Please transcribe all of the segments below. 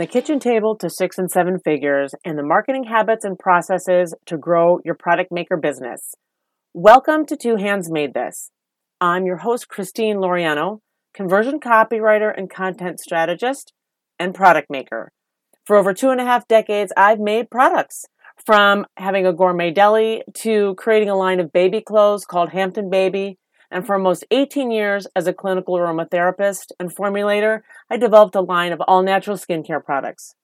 The kitchen table to six and seven figures, and the marketing habits and processes to grow your product maker business. Welcome to Two Hands Made This. I'm your host, Christine Loriano, conversion copywriter and content strategist and product maker. For over two and a half decades, I've made products from having a gourmet deli to creating a line of baby clothes called Hampton Baby and for almost 18 years as a clinical aromatherapist and formulator, I developed a line of all natural skincare products.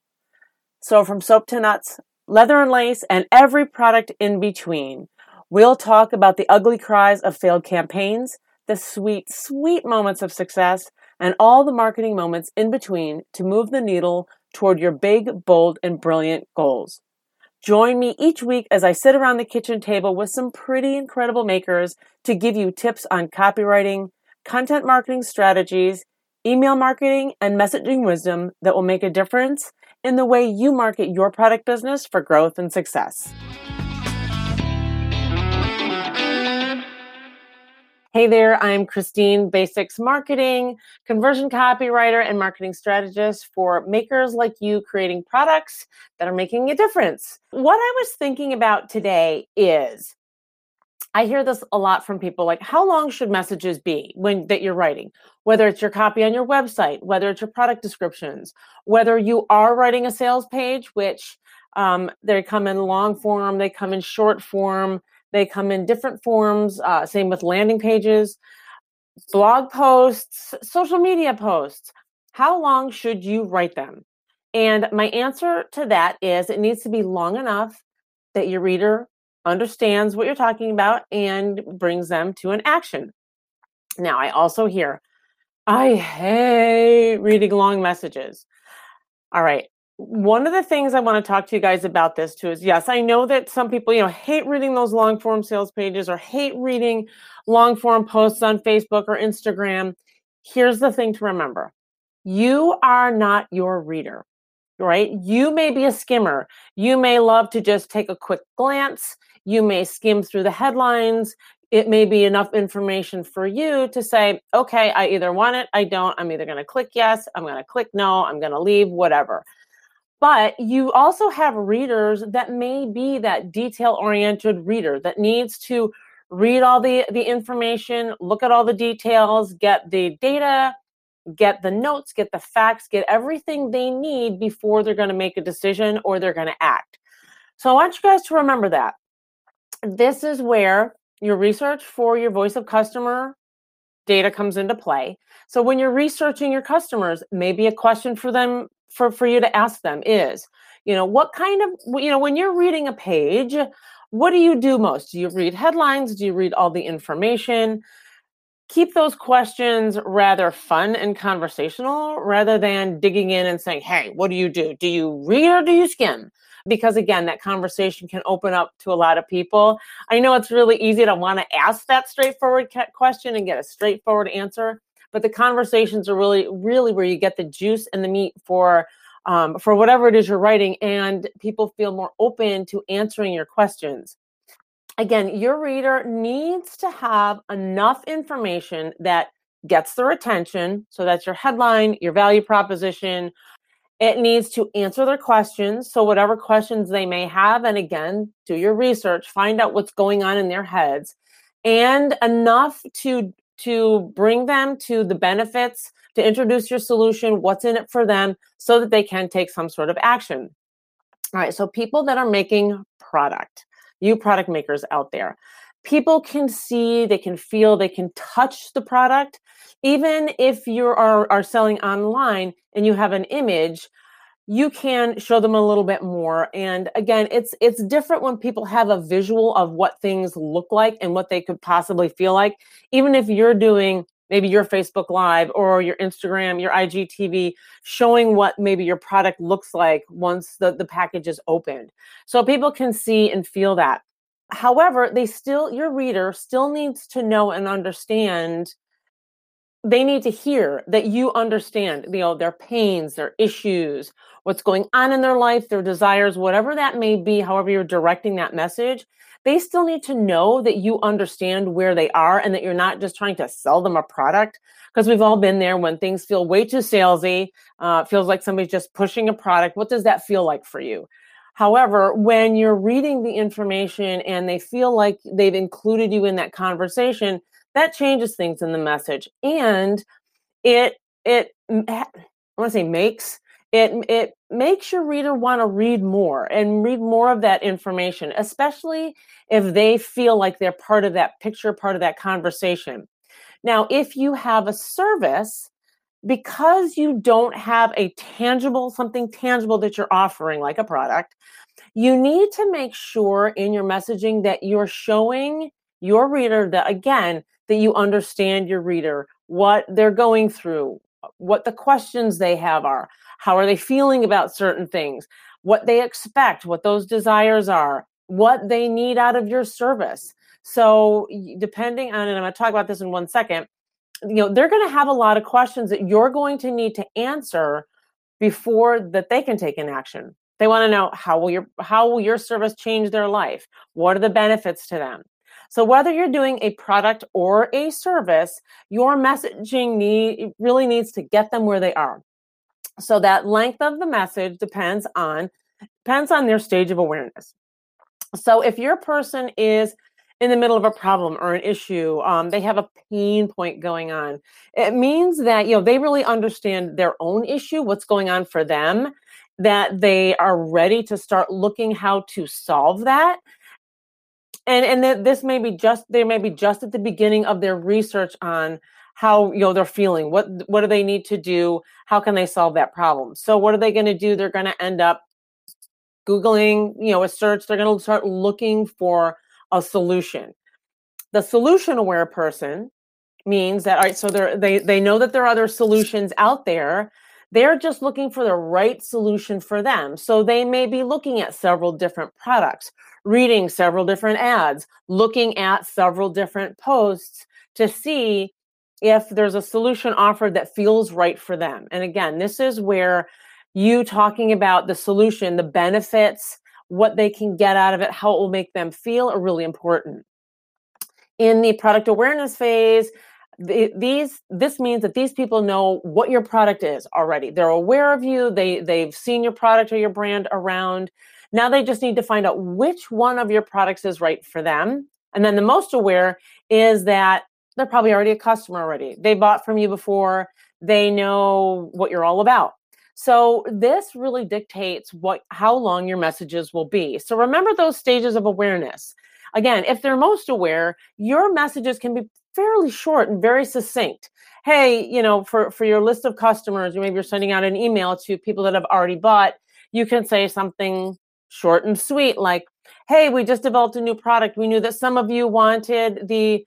So from soap to nuts, leather and lace, and every product in between, we'll talk about the ugly cries of failed campaigns, the sweet, sweet moments of success, and all the marketing moments in between to move the needle toward your big, bold, and brilliant goals. Join me each week as I sit around the kitchen table with some pretty incredible makers to give you tips on copywriting, content marketing strategies, email marketing, and messaging wisdom that will make a difference in the way you market your product business for growth and success. Hey there, I'm Christine, Basics Marketing, conversion copywriter, and marketing strategist for makers like you creating products that are making a difference. What I was thinking about today is I hear this a lot from people like how long should messages be when that you're writing? Whether it's your copy on your website, whether it's your product descriptions, whether you are writing a sales page, which um, they come in long form, they come in short form they come in different forms. Uh, same with landing pages, blog posts, social media posts. How long should you write them? And my answer to that is it needs to be long enough that your reader understands what you're talking about and brings them to an action. Now, I also hear, I hate reading long messages. All right one of the things I want to talk to you guys about this too is yes, I know that some people, you know, hate reading those long form sales pages or hate reading long form posts on Facebook or Instagram. Here's the thing to remember you are not your reader, right? You may be a skimmer. You may love to just take a quick glance. You may skim through the headlines. It may be enough information for you to say, okay, I either want it, I don't. I'm either going to click yes, I'm going to click no, I'm going to leave, whatever but you also have readers that may be that detail oriented reader that needs to read all the the information look at all the details get the data get the notes get the facts get everything they need before they're going to make a decision or they're going to act. So i want you guys to remember that. This is where your research for your voice of customer data comes into play. So when you're researching your customers maybe a question for them for for you to ask them is you know what kind of you know when you're reading a page what do you do most? Do you read headlines? Do you read all the information? Keep those questions rather fun and conversational rather than digging in and saying hey what do you do? Do you read or do you skim? Because again that conversation can open up to a lot of people. I know it's really easy to want to ask that straightforward question and get a straightforward answer but the conversations are really really where you get the juice and the meat for um, for whatever it is you're writing and people feel more open to answering your questions. Again your reader needs to have enough information that gets their attention so that's your headline your value proposition. It needs to answer their questions so whatever questions they may have and again do your research find out what's going on in their heads. And enough to to bring them to the benefits, to introduce your solution, what's in it for them, so that they can take some sort of action. All right, so people that are making product, you product makers out there, people can see, they can feel, they can touch the product. Even if you are, are selling online and you have an image, you can show them a little bit more. And again it's it's different when people have a visual of what things look like and what they could possibly feel like. Even if you're doing maybe your facebook live or your instagram your igtv showing what maybe your product looks like once the, the package is opened. So people can see and feel that. However they still your reader still needs to know and understand they need to hear that you understand you know their pains their issues what's going on in their life their desires whatever that may be however you're directing that message they still need to know that you understand where they are and that you're not just trying to sell them a product. Because we've all been there when things feel way too salesy, uh, feels like somebody's just pushing a product. What does that feel like for you? However, when you're reading the information and they feel like they've included you in that conversation, that changes things in the message. And it, it, I want to say makes it it makes your reader want to read more and read more of that information especially if they feel like they're part of that picture part of that conversation now if you have a service because you don't have a tangible something tangible that you're offering like a product you need to make sure in your messaging that you're showing your reader that again that you understand your reader what they're going through what the questions they have are how are they feeling about certain things? What they expect, what those desires are, what they need out of your service. So, depending on, and I'm going to talk about this in one second, you know, they're going to have a lot of questions that you're going to need to answer before that they can take an action. They want to know how will your how will your service change their life? What are the benefits to them? So whether you're doing a product or a service, your messaging need really needs to get them where they are. So that length of the message depends on depends on their stage of awareness. So if your person is in the middle of a problem or an issue, um, they have a pain point going on. It means that you know they really understand their own issue, what's going on for them, that they are ready to start looking how to solve that. And and that this may be just they may be just at the beginning of their research on how you know they're feeling. What what do they need to do? How can they solve that problem? So what are they going to do? They're going to end up googling you know a search. They're going to start looking for a solution. The solution aware person means that all right so they they know that there are other solutions out there they're just looking for the right solution for them so they may be looking at several different products reading several different ads looking at several different posts to see if there's a solution offered that feels right for them. And again, this is where you talking about the solution, the benefits, what they can get out of it, how it will make them feel are really important. In the product awareness phase, these this means that these people know what your product is already. They're aware of you. They they've seen your product or your brand around. Now they just need to find out which one of your products is right for them. And then the most aware is that they're probably already a customer already. They bought from you before. They know what you're all about. So this really dictates what how long your messages will be. So remember those stages of awareness. Again, if they're most aware, your messages can be fairly short and very succinct. Hey, you know, for for your list of customers, maybe you're sending out an email to people that have already bought, you can say something short and sweet like, "Hey, we just developed a new product. We knew that some of you wanted the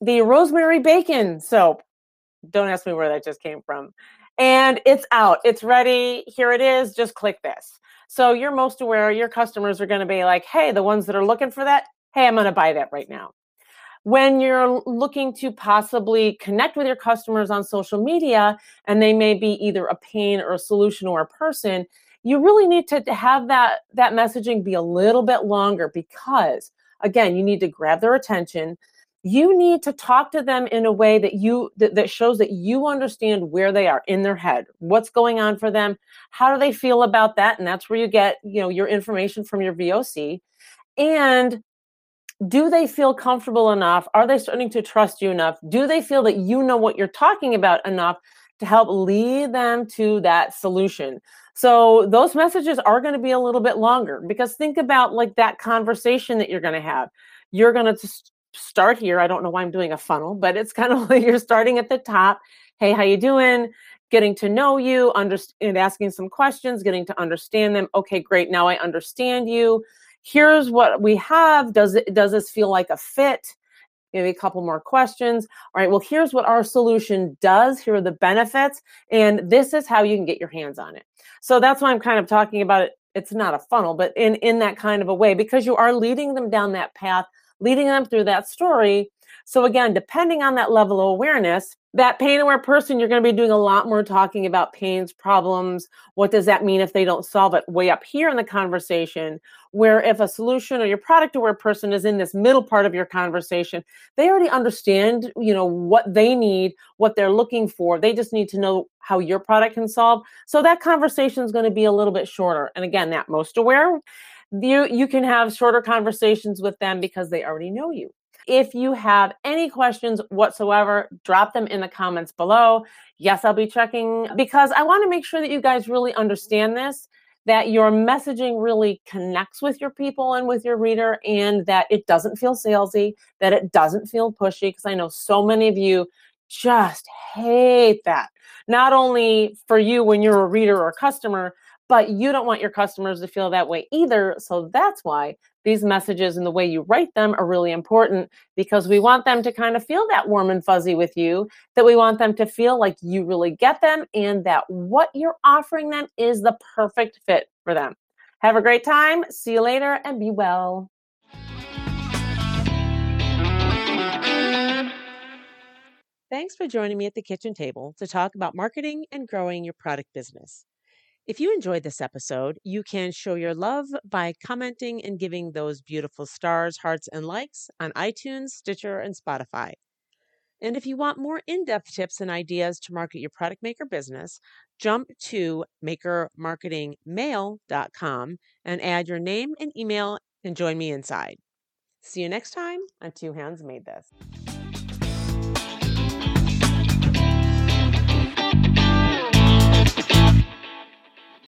the rosemary bacon soap. Don't ask me where that just came from. And it's out. It's ready. Here it is. Just click this. So you're most aware your customers are going to be like, hey, the ones that are looking for that, hey, I'm going to buy that right now. When you're looking to possibly connect with your customers on social media and they may be either a pain or a solution or a person, you really need to have that that messaging be a little bit longer because again, you need to grab their attention. You need to talk to them in a way that you that, that, shows that you understand where they are in their head what's going on for them how do they feel about that and that's where you get you know your information from your voc and do they feel comfortable enough are they starting to trust you enough do they feel that you know what you're talking about enough to help lead them to that solution so those messages are going to be a little bit longer because think about like that conversation that you're going to have you're going to start here. I don't know why I'm doing a funnel, but it's kind of like you're starting at the top. Hey, how you doing? Getting to know you, understand, asking some questions, getting to understand them. Okay, great. Now I understand you. Here's what we have. Does it does this feel like a fit? Maybe a couple more questions. All right, well, here's what our solution does. Here are the benefits, and this is how you can get your hands on it. So that's why I'm kind of talking about it. It's not a funnel, but in in that kind of a way because you are leading them down that path leading them through that story So again, depending on that level of awareness, that pain aware person, you're going to be doing a lot more talking about pains, problems. What does that mean if they don't solve it? Way up here in the conversation, where if a solution or your product aware person is in this middle part of your conversation, they already understand, you know, what they need, what they're looking for. They just need to know how your product can solve. So that conversation is going to be a little bit shorter. And again, that most aware, you you can have shorter conversations with them because they already know you. If you have any questions whatsoever, drop them in the comments below. Yes, I'll be checking because I want to make sure that you guys really understand this that your messaging really connects with your people and with your reader and that it doesn't feel salesy, that it doesn't feel pushy because I know so many of you just hate that. Not only for you when you're a reader or a customer, but you don't want your customers to feel that way either. So that's why these messages and the way you write them are really important because we want them to kind of feel that warm and fuzzy with you, that we want them to feel like you really get them and that what you're offering them is the perfect fit for them. Have a great time. See you later and be well. Thanks for joining me at the kitchen table to talk about marketing and growing your product business. If you enjoyed this episode, you can show your love by commenting and giving those beautiful stars, hearts, and likes on iTunes, Stitcher, and Spotify. And if you want more in depth tips and ideas to market your product maker business, jump to makermarketingmail.com and add your name and email and join me inside. See you next time on Two Hands Made This.